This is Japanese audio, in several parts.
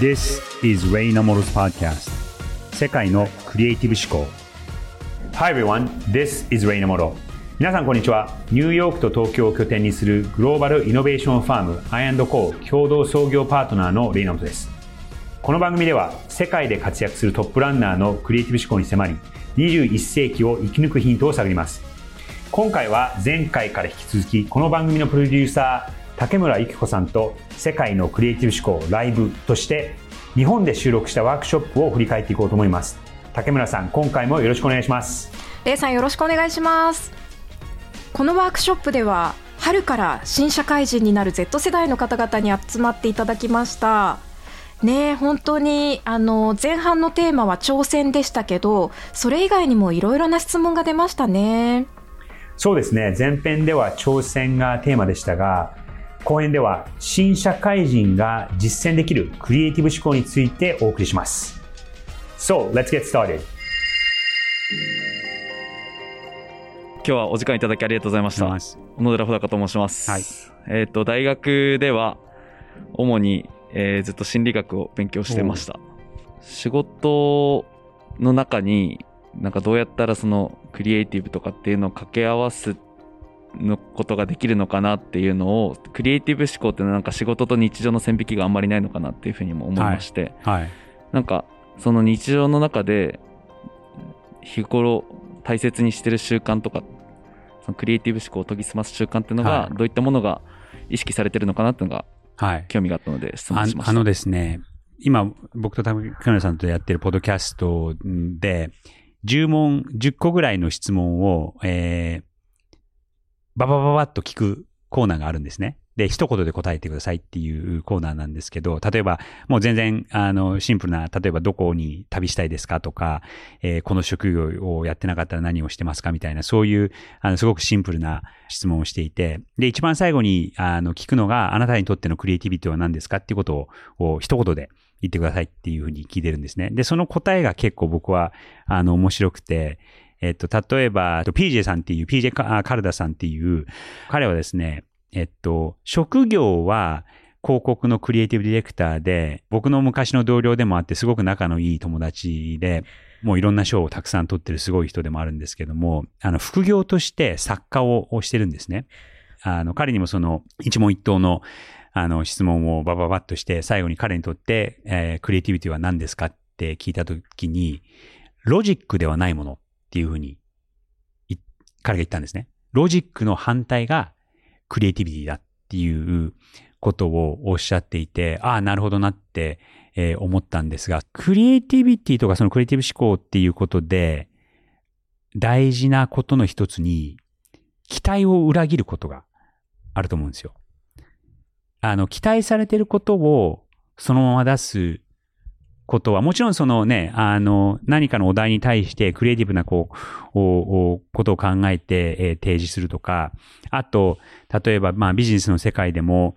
This is Ray Namoro's podcast. 世界のクリエイティブ思考。Hi everyone, this is Ray Namoro. 皆さんこんにちは。ニューヨークと東京を拠点にするグローバルイノベーションファーム I&Co 共同創業パートナーのレイナモトです。この番組では世界で活躍するトップランナーのクリエイティブ思考に迫り21世紀を生き抜くヒントを探ります。今回は前回から引き続きこの番組のプロデューサー竹村幸子さんと世界のクリエイティブ思考ライブとして日本で収録したワークショップを振り返っていこうと思います。竹村さん今回もよろしくお願いします。レイさんよろしくお願いします。このワークショップでは春から新社会人になる Z 世代の方々に集まっていただきました。ね本当にあの前半のテーマは挑戦でしたけどそれ以外にもいろいろな質問が出ましたね。そうですね。前編では挑戦がテーマでしたが後編では新社会人が実践できるクリエイティブ思考についてお送りします。So, let's get started. 今日はお時間いただきありがとうございました。小野寺穂高と申します。はい。えっ、ー、と、大学では、主に、えー、ずっと心理学を勉強してました。仕事の中に、なんかどうやったらそのクリエイティブとかっていうのを掛け合わすのことができるのかなっていうのをクリエイティブ思考ってなんか仕事と日常の線引きがあんまりないのかなっていうふうにも思いまして、はい、はい、なんかその日常の中で日頃大切にしてる習慣とかそのクリエイティブ思考を研ぎ澄ます習慣っていうのがどういったものが意識されてるのかなっていうのが興味があったので質問しました。あのですね、今僕と竹村さんとやってるポッドキャストで10問、10個ぐらいの質問を、えー、ババババッと聞くコーナーがあるんですね。で、一言で答えてくださいっていうコーナーなんですけど、例えば、もう全然、あの、シンプルな、例えばどこに旅したいですかとか、えー、この職業をやってなかったら何をしてますかみたいな、そういう、あの、すごくシンプルな質問をしていて、で、一番最後に、あの、聞くのが、あなたにとってのクリエイティビティは何ですかっていうことを、一言で言ってくださいっていうふうに聞いてるんですね。で、その答えが結構僕は、あの、面白くて、えっと、例えば、PJ さんっていう、PJ カルダさんっていう、彼はですね、えっと、職業は広告のクリエイティブディレクターで、僕の昔の同僚でもあってすごく仲のいい友達で、もういろんな賞をたくさん取ってるすごい人でもあるんですけども、あの、副業として作家をしてるんですね。あの、彼にもその一問一答のあの質問をバババッとして、最後に彼にとって、えー、クリエイティビティは何ですかって聞いたときに、ロジックではないものっていうふうに、彼が言ったんですね。ロジックの反対がクリエイティビティだっていうことをおっしゃっていて、ああ、なるほどなって、えー、思ったんですが、クリエイティビティとかそのクリエイティブ思考っていうことで、大事なことの一つに、期待を裏切ることがあると思うんですよ。あの、期待されてることをそのまま出すことは、もちろんそのね、あの、何かのお題に対してクリエイティブなこう、ことを考えて、えー、提示するとか、あと、例えば、まあビジネスの世界でも、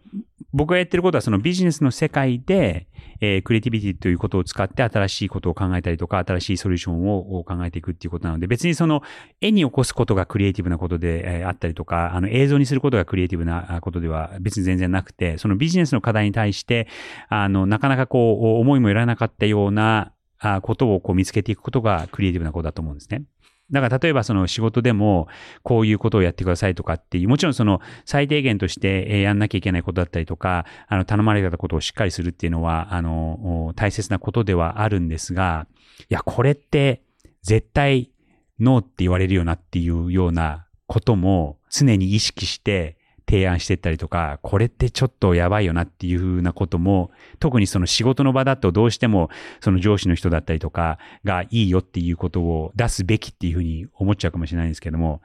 僕がやってることはそのビジネスの世界で、えー、クリエイティビティということを使って新しいことを考えたりとか、新しいソリューションを考えていくっていうことなので、別にその絵に起こすことがクリエイティブなことで、えー、あったりとか、あの映像にすることがクリエイティブなことでは別に全然なくて、そのビジネスの課題に対して、あの、なかなかこう、思いもよらなかったようなことをこう見つけていくことがクリエイティブなことだと思うんですね。だから例えばその仕事でもこういうことをやってくださいとかっていう、もちろんその最低限としてやんなきゃいけないことだったりとか、あの頼まれたことをしっかりするっていうのは、あの、大切なことではあるんですが、いや、これって絶対ノーって言われるよなっていうようなことも常に意識して提案してったりとか、これってちょっとやばいよなっていうふうなことも、特にその仕事の場だとどうしてもその上司の人だったりとかがいいよっていうことを出すべきっていうふうに思っちゃうかもしれないんですけども、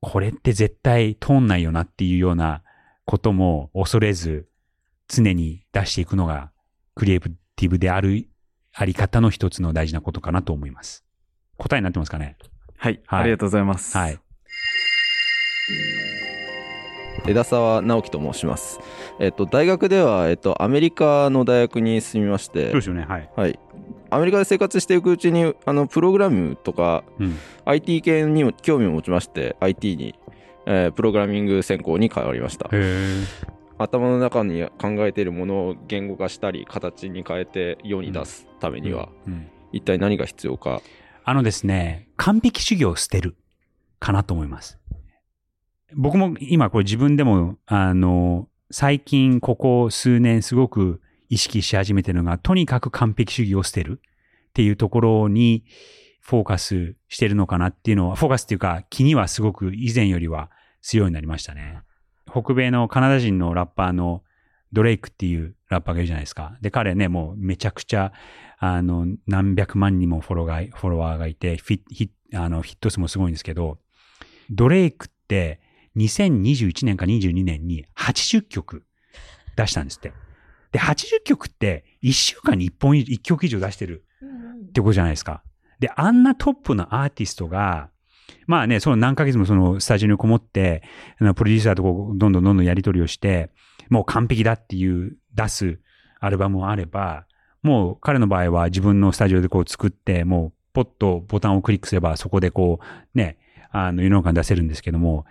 これって絶対通んないよなっていうようなことも恐れず常に出していくのがクリエイティブであるあり方の一つの大事なことかなと思います。答えになってますかね？はい、はい、ありがとうございます。はい。枝沢直樹と申します。えっと、大学では、えっと、アメリカの大学に住みまして、そうですよね、はい。はい。アメリカで生活していくうちに、あの、プログラムとか、うん、IT 系にも興味を持ちまして、IT に、えー、プログラミング専攻に変わりました。頭の中に考えているものを言語化したり形に変えて世に出すためには、一体何が必要か。あのですね、完璧主義を捨てるかなと思います。僕も今これ自分でも、あの、最近ここ数年すごく意識し始めてるのが、とにかく完璧主義を捨てるっていうところにフォーカスしてるのかなっていうのは、フォーカスっていうか気にはすごく以前よりは強いようになりましたね。北米のカナダ人のラッパーのドレイクっていうラッパーがいるじゃないですか。で、彼ね、もうめちゃくちゃ、あの、何百万人もフォローがフォロワーがいて、フィヒあのヒット数もすごいんですけど、ドレイクって2021年か22年に80曲出したんですって。で、80曲って1週間に1本、1曲以上出してるってことじゃないですか。で、あんなトップのアーティストが、まあね、その何ヶ月もそのスタジオにこもって、プロデューサーとこうどんどんどんどんやり取りをして、もう完璧だっていう出すアルバムもあれば、もう彼の場合は自分のスタジオでこう作って、もうポッとボタンをクリックすればそこでこうね、あの世の中に出せるんですけども、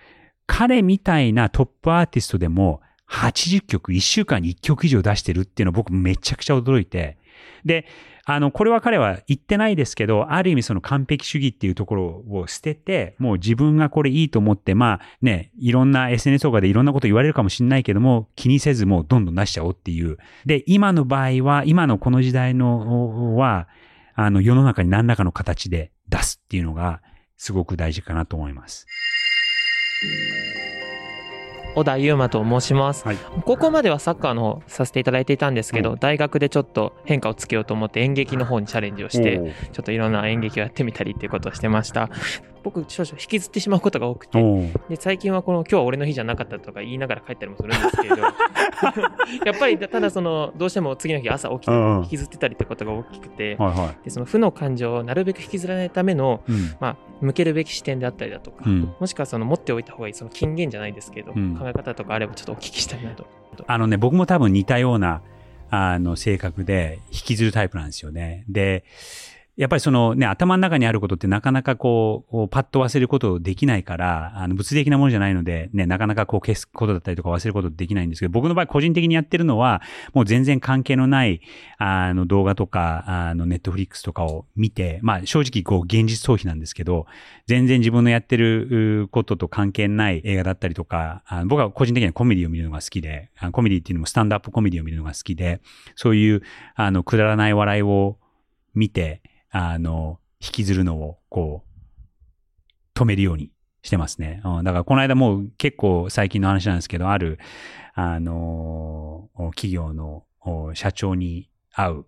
彼みたいなトップアーティストでも80曲、1週間に1曲以上出してるっていうの僕めちゃくちゃ驚いて、で、あの、これは彼は言ってないですけど、ある意味その完璧主義っていうところを捨てて、もう自分がこれいいと思って、まあね、いろんな SNS とかでいろんなこと言われるかもしれないけども、気にせずもうどんどん出しちゃおうっていう。で、今の場合は、今のこの時代のは、あの、世の中に何らかの形で出すっていうのが、すごく大事かなと思います。小田優馬と申します、はい、高校まではサッカーの方させていただいていたんですけど、うん、大学でちょっと変化をつけようと思って演劇の方にチャレンジをしてちょっといろんな演劇をやってみたりっていうことをしてました僕少々引きずってしまうことが多くて。で最近はこの今日は俺の日じゃなかったとか言いながら帰ったりもするんですけど。やっぱりただそのどうしても次の日朝起きて引きずってたりってことが大きくて、はいはい、でその負の感情をなるべく引きずらないための、うん、まあ、向けるべき視点であったりだとか、うん、もしくはその持っておいた方がいいその金言じゃないですけど、うん、考え方とかあればちょっとお聞きしたいなと。あのね僕も多分似たようなあの性格で引きずるタイプなんですよね。でやっぱりそのね、頭の中にあることってなかなかこう、パッと忘れることできないから、あの、物理的なものじゃないので、ね、なかなかこう消すことだったりとか忘れることできないんですけど、僕の場合個人的にやってるのは、もう全然関係のない、あの、動画とか、あの、ネットフリックスとかを見て、まあ、正直こう、現実逃避なんですけど、全然自分のやってることと関係ない映画だったりとか、あの僕は個人的にはコメディを見るのが好きで、コメディっていうのもスタンドアップコメディを見るのが好きで、そういう、あの、くだらない笑いを見て、あの、引きずるのを、こう、止めるようにしてますね。うん、だから、この間もう結構最近の話なんですけど、ある、あの、企業の社長に会う、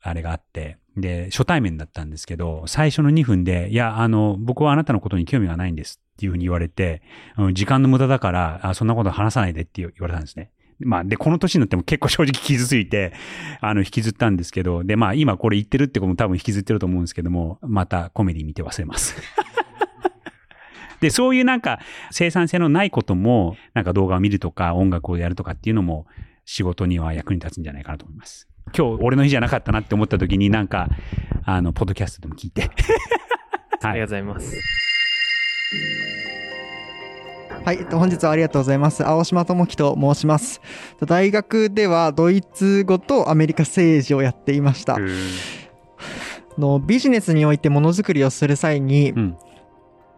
あれがあって、で、初対面だったんですけど、最初の2分で、いや、あの、僕はあなたのことに興味がないんですっていうふうに言われて、うん、時間の無駄だから、あそんなこと話さないでって言われたんですね。まあ、で、この年になっても結構正直傷ついて、あの、引きずったんですけど、で、まあ、今これ言ってるってことも多分引きずってると思うんですけども、またコメディ見て忘れます。で、そういうなんか生産性のないことも、なんか動画を見るとか音楽をやるとかっていうのも仕事には役に立つんじゃないかなと思います。今日俺の日じゃなかったなって思った時になんか、あの、ポッドキャストでも聞いて。はい、ありがとうございます。はい、本日はありがとうございます。青島智樹と申します。大学ではドイツ語とアメリカ政治をやっていました。のビジネスにおいてものづくりをする際に、うん、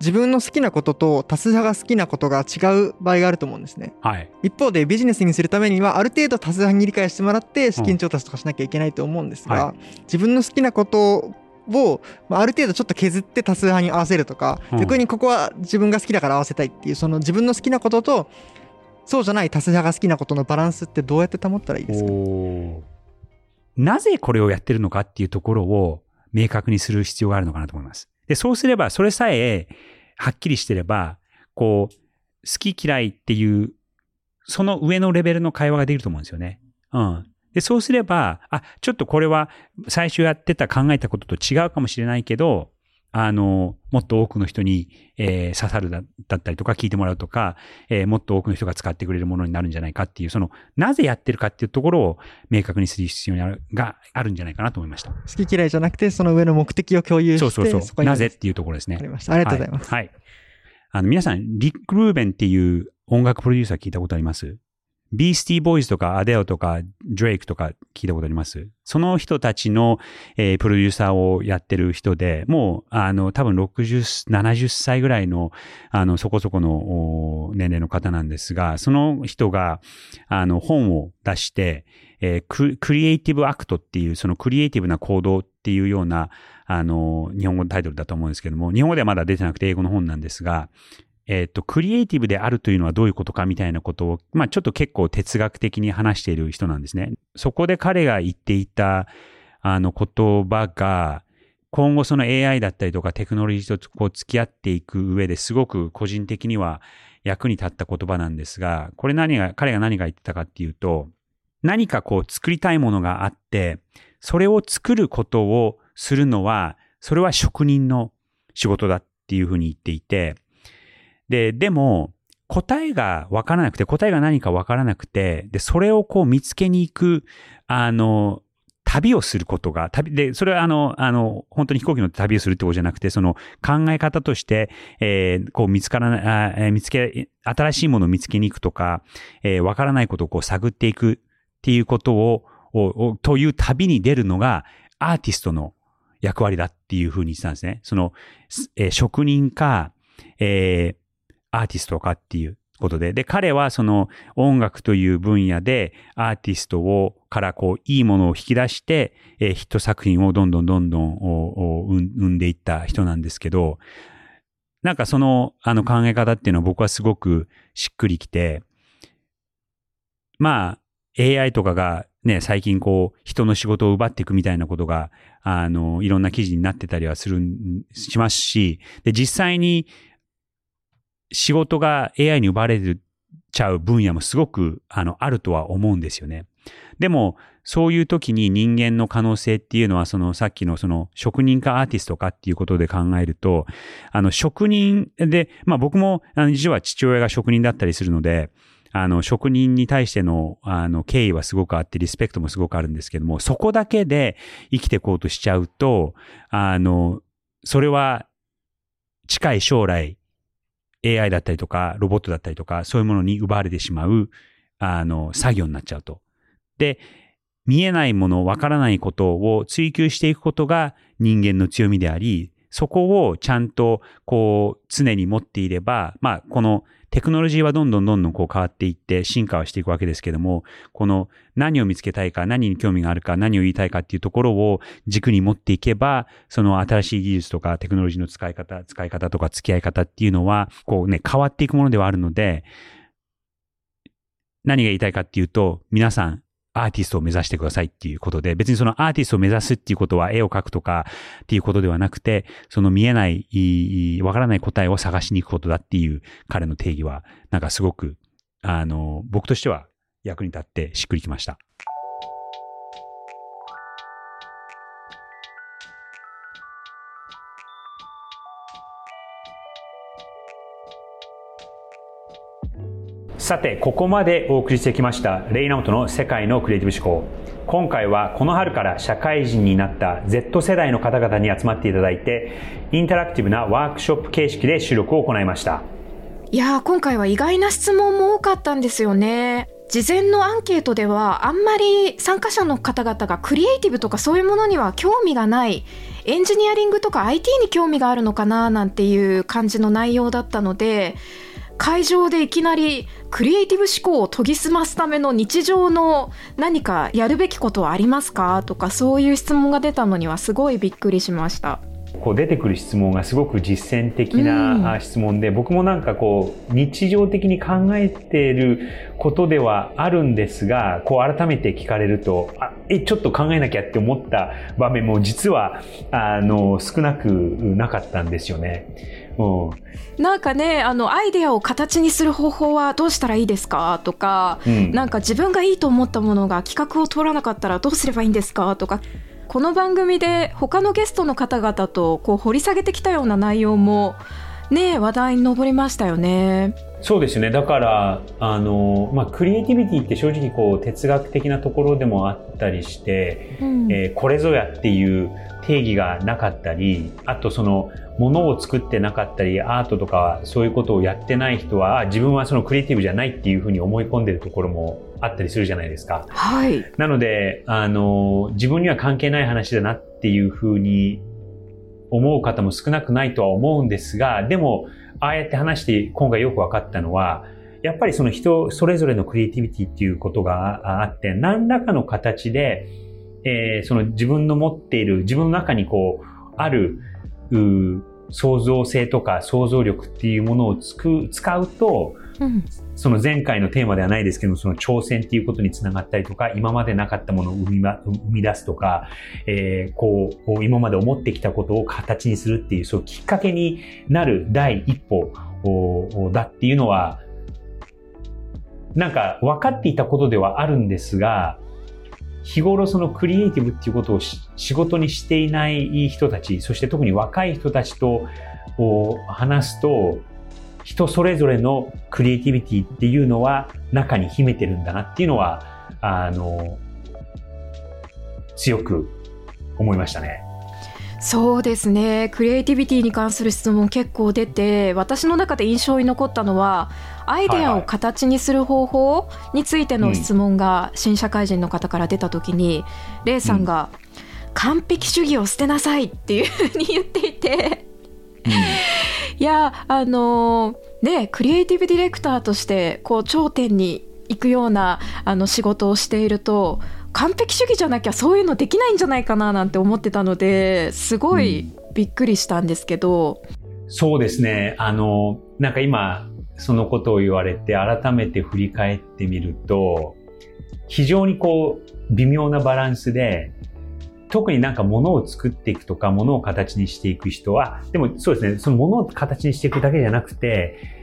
自分の好きなことと多数派が好きなことが違う場合があると思うんですね。はい、一方でビジネスにするためにはある程度多数派に理解してもらって資金調達とかしなきゃいけないと思うんですが、はい、自分の好きなことを、まあ、ある程度ちょっと削って多数派に合わせるとか、うん、逆にここは自分が好きだから合わせたいっていうその自分の好きなこととそうじゃない多数派が好きなことのバランスってどうやって保ったらいいですか？なぜこれをやってるのかっていうところを明確にする必要があるのかなと思います。で、そうすれば、それさえはっきりしてれば、こう、好き嫌いっていう、その上のレベルの会話ができると思うんですよね。うん。で、そうすれば、あ、ちょっとこれは最初やってた考えたことと違うかもしれないけど、あの、もっと多くの人に、えー、刺さるだったりとか聞いてもらうとか、えー、もっと多くの人が使ってくれるものになるんじゃないかっていう、その、なぜやってるかっていうところを明確にする必要にあるがあるんじゃないかなと思いました。好き嫌いじゃなくて、その上の目的を共有して、そうそうそう。なぜっていうところですね。ありました。ありがとうございます。はい。はい、あの、皆さん、リック・ルーベンっていう音楽プロデューサー聞いたことあります？ビースティーボーイズとかアデオとかドレイクとか聞いたことあります？その人たちの、えー、プロデューサーをやってる人で、もう、あの、多分60、70歳ぐらいの、あの、そこそこの年齢の方なんですが、その人が、あの、本を出して、えー、クリエイティブアクトっていう、そのクリエイティブな行動っていうような、あの、日本語のタイトルだと思うんですけども、日本語ではまだ出てなくて英語の本なんですが、えっ、ー、と、クリエイティブであるというのはどういうことかみたいなことを、まあちょっと結構哲学的に話している人なんですね。そこで彼が言っていた、あの言葉が、今後その AI だったりとかテクノロジーとこう付き合っていく上ですごく個人的には役に立った言葉なんですが、これ何が、彼が何が言ってたかっていうと、何かこう作りたいものがあって、それを作ることをするのは、それは職人の仕事だっていうふうに言っていて、で、でも、答えがわからなくて、答えが何かわからなくて、で、それをこう見つけに行く、あの、旅をすることが、旅、で、それはあの、あの、本当に飛行機の旅をするってことじゃなくて、その考え方として、えー、こう見つからない、見つけ、新しいものを見つけに行くとか、えー、わからないことをこう探っていくっていうことを、をという旅に出るのが、アーティストの役割だっていうふうに言ってたんですね。その、えー、職人か、えー、アーティストかっていうことで。で、彼はその音楽という分野でアーティストを、からこう、いいものを引き出して、えー、ヒット作品をどんどんどんどん生んでいった人なんですけど、なんかその、あの考え方っていうのは僕はすごくしっくりきて、まあ、AI とかがね、最近こう、人の仕事を奪っていくみたいなことが、あの、いろんな記事になってたりはする、しますし、で、実際に、仕事が AI に奪われちゃう分野もすごくあのあるとは思うんですよね。でも、そういう時に人間の可能性っていうのは、そのさっきのその職人かアーティストかっていうことで考えると、あの職人で、まあ僕もあの実は父親が職人だったりするので、あの職人に対してのあの敬意はすごくあってリスペクトもすごくあるんですけども、そこだけで生きていこうとしちゃうと、あの、それは近い将来 AI だったりとか、ロボットだったりとか、そういうものに奪われてしまう、あの、作業になっちゃうと。で、見えないもの、わからないことを追求していくことが人間の強みであり、そこをちゃんと、こう、常に持っていれば、まあ、このテクノロジーはどんどんどんどんこう変わっていって進化はしていくわけですけども、この何を見つけたいか、何に興味があるか、何を言いたいかっていうところを軸に持っていけば、その新しい技術とかテクノロジーの使い方、使い方とか付き合い方っていうのは、こうね、変わっていくものではあるので、何が言いたいかっていうと、皆さんアーティストを目指してくださいっていうことで、別にそのアーティストを目指すっていうことは絵を描くとかっていうことではなくて、その見えない、わからない答えを探しに行くことだっていう彼の定義は、なんかすごく、あの、僕としては役に立ってしっくりきました。さて、ここまでお送りしてきました、レイナウトの世界のクリエイティブ思考。今回はこの春から社会人になった Z 世代の方々に集まっていただいて、インタラクティブなワークショップ形式で収録を行いました。いやー、今回は意外な質問も多かったんですよね。事前のアンケートではあんまり参加者の方々がクリエイティブとかそういうものには興味がないエンジニアリングとか IT に興味があるのかななんていう感じの内容だったので会場でいきなりクリエイティブ思考を研ぎ澄ますための日常の何かやるべきことはありますか？とかそういう質問が出たのにはすごいびっくりしました。こう出てくる質問がすごく実践的な質問で、うん、僕もなんかこう日常的に考えていることではあるんですがこう改めて聞かれるとあえちょっと考えなきゃって思った場面も実はあの少なくなかったんですよね。なんかねあのアイデアを形にする方法はどうしたらいいですか？とか、うん、なんか自分がいいと思ったものが企画を通らなかったらどうすればいいんですか？とかこの番組で他のゲストの方々とこう掘り下げてきたような内容もね話題に上りましたよね。そうですね。だから、あの、まあ、クリエイティビティって正直こう、哲学的なところでもあったりして、うん、えー、これぞやっていう定義がなかったり、あとその、ものを作ってなかったり、アートとかそういうことをやってない人は、自分はそのクリエイティブじゃないっていうふうに思い込んでるところもあったりするじゃないですか。はい。なので、あの、自分には関係ない話だなっていうふうに思う方も少なくないとは思うんですが、でも、ああやって話して今回よく分かったのは、やっぱりその人それぞれのクリエイティビティっていうことがあって、何らかの形で、えー、その自分の持っている、自分の中にこう、ある、う創造性とか想像力っていうものをつく使うと、うん、その前回のテーマではないですけどその挑戦っていうことにつながったりとか今までなかったものを生み,、ま、生み出すとか、えー、こう今まで思ってきたことを形にするっていうそうきっかけになる第一歩だっていうのはなんか分かっていたことではあるんですが日頃そのクリエイティブっていうことを仕事にしていない人たちそして特に若い人たちと話すと人それぞれのクリエイティビティっていうのは中に秘めてるんだなっていうのは、あの、強く思いましたね。そうですね。クリエイティビティに関する質問結構出て私の中で印象に残ったのはアイデアを形にする方法についての質問が新社会人の方から出た時に、レイさんが、完璧主義を捨てなさいっていうふうに言っていて。いやあのー、ねクリエイティブディレクターとしてこう頂点に行くようなあの仕事をしていると完璧主義じゃなきゃそういうのできないんじゃないかななんて思ってたのですごいびっくりしたんですけど、うん、そうですね。あのなんか今そのことを言われて改めて振り返ってみると非常にこう微妙なバランスで特になんか物を作っていくとか、物を形にしていく人は、でもそうですね、その物を形にしていくだけじゃなくて、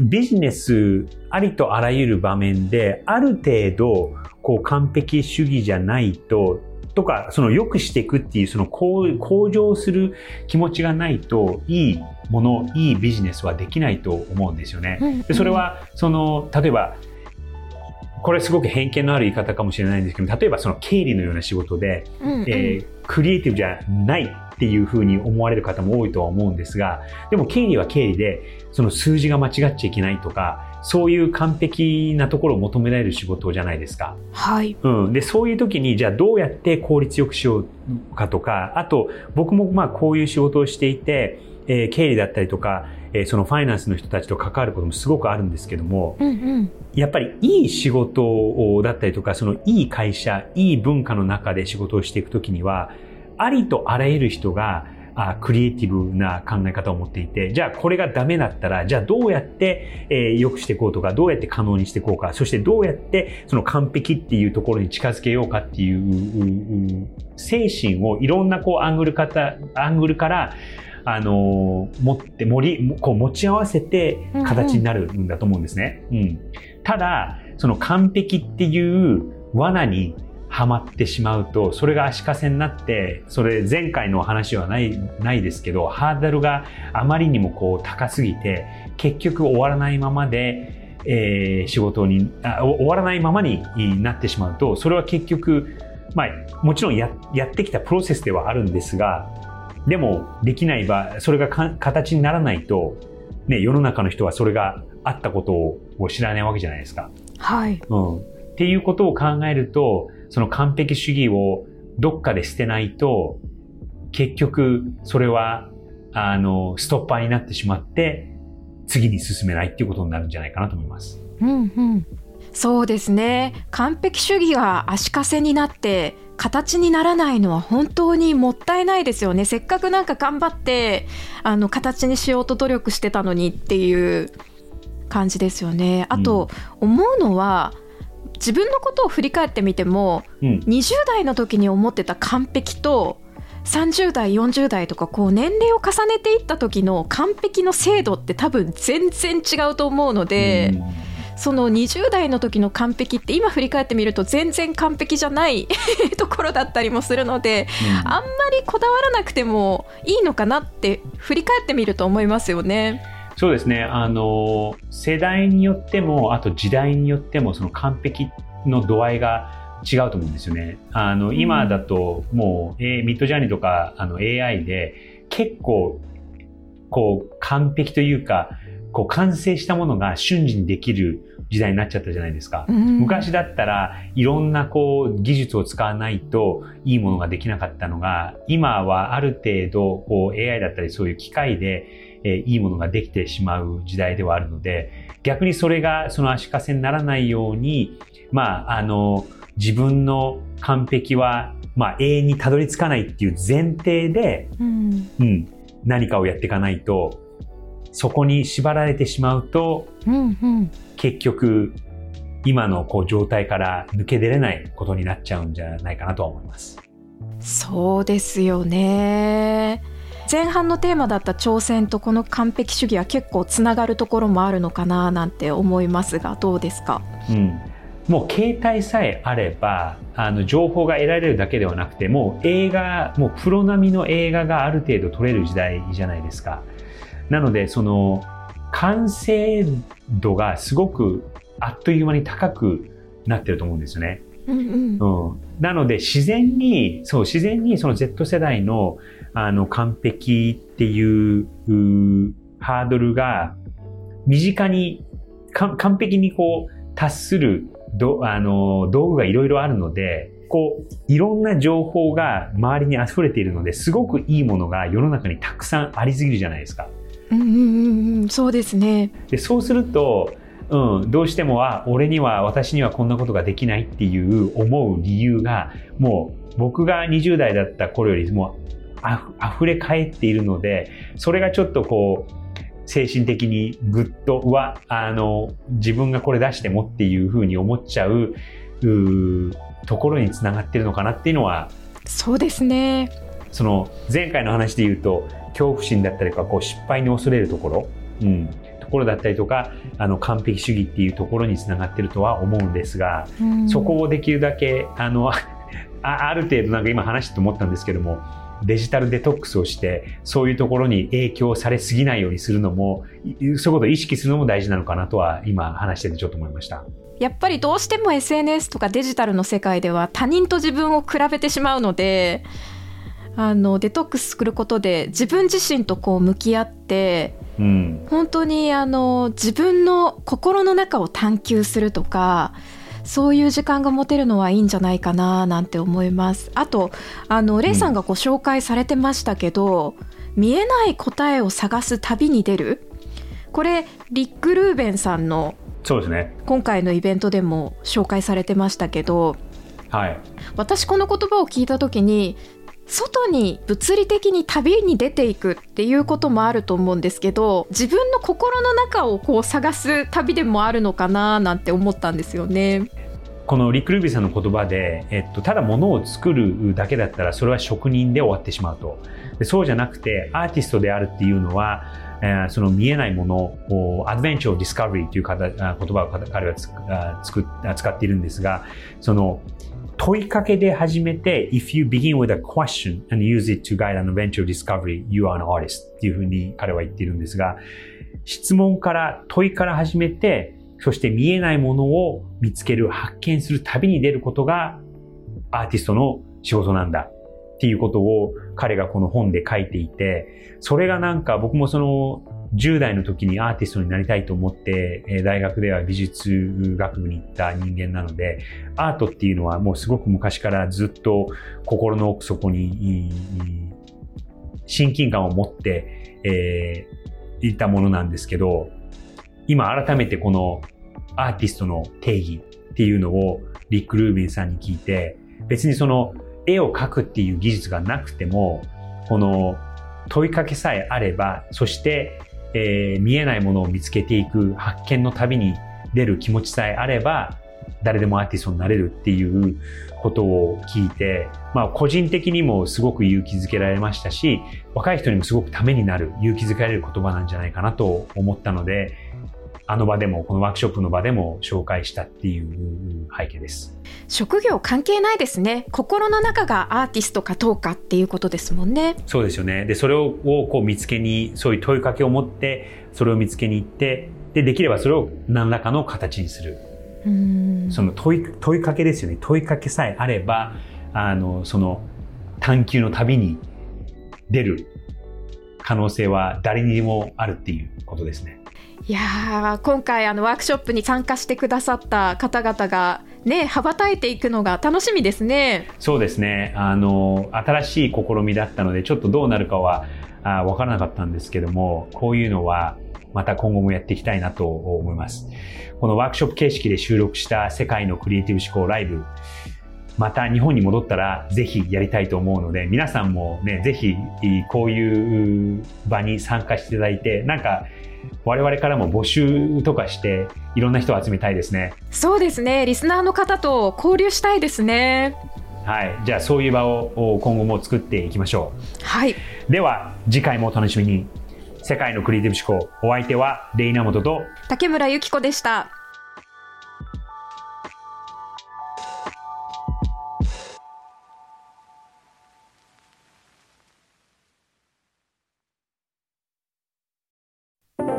ビジネスありとあらゆる場面で、ある程度、こう完璧主義じゃないと、とか、その良くしていくっていう、その向上する気持ちがないと、いいもの、いいビジネスはできないと思うんですよね。でそれは、その、例えば、これすごく偏見のある言い方かもしれないんですけど例えばその経理のような仕事で、うんうん、えー、クリエイティブじゃないっていうふうに思われる方も多いとは思うんですがでも経理は経理でその数字が間違っちゃいけないとかそういう完璧なところを求められる仕事じゃないですか。はい。うん。で、そういう時に、じゃあどうやって効率よくしようかとか、あと、僕もまあこういう仕事をしていて、えー、経理だったりとか、えー、そのファイナンスの人たちと関わることもすごくあるんですけども、うんうん、やっぱりいい仕事だったりとか、そのいい会社、いい文化の中で仕事をしていくときには、ありとあらゆる人があクリエイティブな考え方を持っていて、じゃあこれがダメだったら、じゃあどうやって、えー、良くしていこうとか、どうやって可能にしていこうか、そしてどうやってその完璧っていうところに近づけようかっていう精神をいろんなこうアングル方、アングルからあの持って盛りこう持ち合わせて形になるんだと思うんですね。うん、うん、ただその完璧っていう罠にはまってしまうとそれが足かせになってそれ前回の話はないないですけどハードルがあまりにもこう高すぎて結局終わらないままで、えー、仕事にあ終わらないままになってしまうとそれは結局まあもちろんややってきたプロセスではあるんですがでもできない場それが形にならないと、ね、世の中の人はそれがあったことを知らないわけじゃないですか。はい。うん。っていうことを考えると、その完璧主義をどっかで捨てないと、結局それは、あの、ストッパーになってしまって、次に進めないっていうことになるんじゃないかなと思います。うんうん。そうですね。完璧主義が足かせになって、形にならないのは本当にもったいないですよねせっかくなんか頑張ってあの形にしようと努力してたのにっていう感じですよねあと、思うのは自分のことを振り返ってみても、うん、20代の時に思ってた完璧と30代40代とかこう年齢を重ねていった時の完璧の精度って多分全然違うと思うので。うんその20代の時の完璧って今振り返ってみると全然完璧じゃない ところだったりもするので、うん、あんまりこだわらなくてもいいのかなって振り返ってみると思いますよね。そうですね。あの、世代によっても、あと時代によっても、その完璧の度合いが違うと思うんですよね。あの、今だともう、えー、ミッドジャーニーとか、あの、AI で、結構、こう、完璧というか、こう、完成したものが瞬時にできる時代になっちゃったじゃないですか。うん、昔だったらいろんなこう技術を使わないといいものができなかったのが、今はある程度こう AI だったりそういう機械で、えー、いいものができてしまう時代ではあるので、逆にそれがその足かせにならないように、まあ、あの、自分の完璧は、まあ、永遠にたどり着かないっていう前提で、うん、うん、何かをやっていかないと、そこに縛られてしまうと、うんうん、結局、今のこう状態から抜け出れないことになっちゃうんじゃないかなと思います。そうですよね。前半のテーマだった挑戦とこの完璧主義は結構つながるところもあるのかななんて思いますがどうですか、うん、もう携帯さえあればあの情報が得られるだけではなくてもう映画もうプロ並みの映画がある程度撮れる時代じゃないですか。なのでその完成度がすごくあっという間に高くなってると思うんですよね。うん、うんうん、なので自然にそう自然にその Z 世代のあの完璧っていうハードルが身近に完璧にこう達するどあの道具がいろいろあるのでこういろんな情報が周りに溢れているのですごくいいものが世の中にたくさんありすぎるじゃないですか。うんうんうん、そうですねでそうすると、うん、どうしてもあ俺には私にはこんなことができないっていう思う理由がもう僕が20代だった頃よりもあ溢れ返っているのでそれがちょっとこう精神的にぐっとうわあの自分がこれ出してもっていうふうに思っちゃうところにつながってるのかなっていうのはそうですね。その前回の話で言うと恐怖心だったりとかこう失敗に恐れるところ、うん、ところだったりとかあの完璧主義っていうところにつながってるとは思うんですが、うん、そこをできるだけあのあ ある程度なんか今話して思ったんですけどもデジタルデトックスをしてそういうところに影響されすぎないようにするのもそういうことを意識するのも大事なのかなとは今話しててちょっと思いました。やっぱりどうしても SNS とかデジタルの世界では他人と自分を比べてしまうのであのデトックスすることで自分自身とこう向き合って、うん、本当にあの自分の心の中を探求するとかそういう時間が持てるのはいいんじゃないかななんて思います。あとあのレイさんがご紹介されてましたけど、うん、見えない答えを探す旅に出る。これリック・ルーベンさんのそうですね。今回のイベントでも紹介されてましたけど、はい、私この言葉を聞いた時に外に物理的に旅に出ていくっていうこともあると思うんですけど自分の心の中をこう探す旅でもあるのかななんて思ったんですよね。このリック・ルービンさんの言葉で、えっと、ただ物を作るだけだったらそれは職人で終わってしまうとでそうじゃなくてアーティストであるっていうのは、えー、その見えないものを adventure discovery という言葉を彼は使っているんですがその問いかけで始めて、if you begin with a question and use it to guide an eventual discovery, you are an artist っていうふうに彼は言っているんですが、質問から問いから始めて、そして見えないものを見つける、発見する旅に出ることがアーティストの仕事なんだっていうことを彼がこの本で書いていて、それがなんか僕もその10代の時にアーティストになりたいと思って、大学では美術学部に行った人間なので、アートっていうのはもうすごく昔からずっと心の奥底に親近感を持って、え、いたものなんですけど、今改めてこのアーティストの定義っていうのをリック・ルービンさんに聞いて、別にその絵を描くっていう技術がなくても、この問いかけさえあれば、そしてえー、見えないものを見つけていく発見の旅に出る気持ちさえあれば、誰でもアーティストになれるっていうことを聞いて、まあ個人的にもすごく勇気づけられましたし、若い人にもすごくためになる、勇気づけられる言葉なんじゃないかなと思ったので、あの場でも、このワークショップの場でも紹介したっていう背景です。職業関係ないですね。心の中がアーティストかどうかっていうことですもんね。そうですよね。で、それをこう見つけに、そういう問いかけを持って、それを見つけに行って、で、できればそれを何らかの形にする。その問い問いかけですよね。問いかけさえあれば、あの、その探求の旅に出る可能性は誰にもあるっていうことですね。いや今回あのワークショップに参加してくださった方々がね羽ばたいていくのが楽しみですね。そうですね。あの新しい試みだったのでちょっとどうなるかはあ分からなかったんですけども、こういうのはまた今後もやっていきたいなと思います。このワークショップ形式で収録した世界のクリエイティブ思考ライブまた日本に戻ったらぜひやりたいと思うので、皆さんもね、ぜひこういう場に参加していただいて、なんか我々からも募集とかしていろんな人を集めたいですね。そうですね。リスナーの方と交流したいですね。はい。じゃあそういう場を今後も作っていきましょう。はい。では次回もお楽しみに。世界のクリエイティブ思考。お相手はレイナモトと竹村由紀子でした。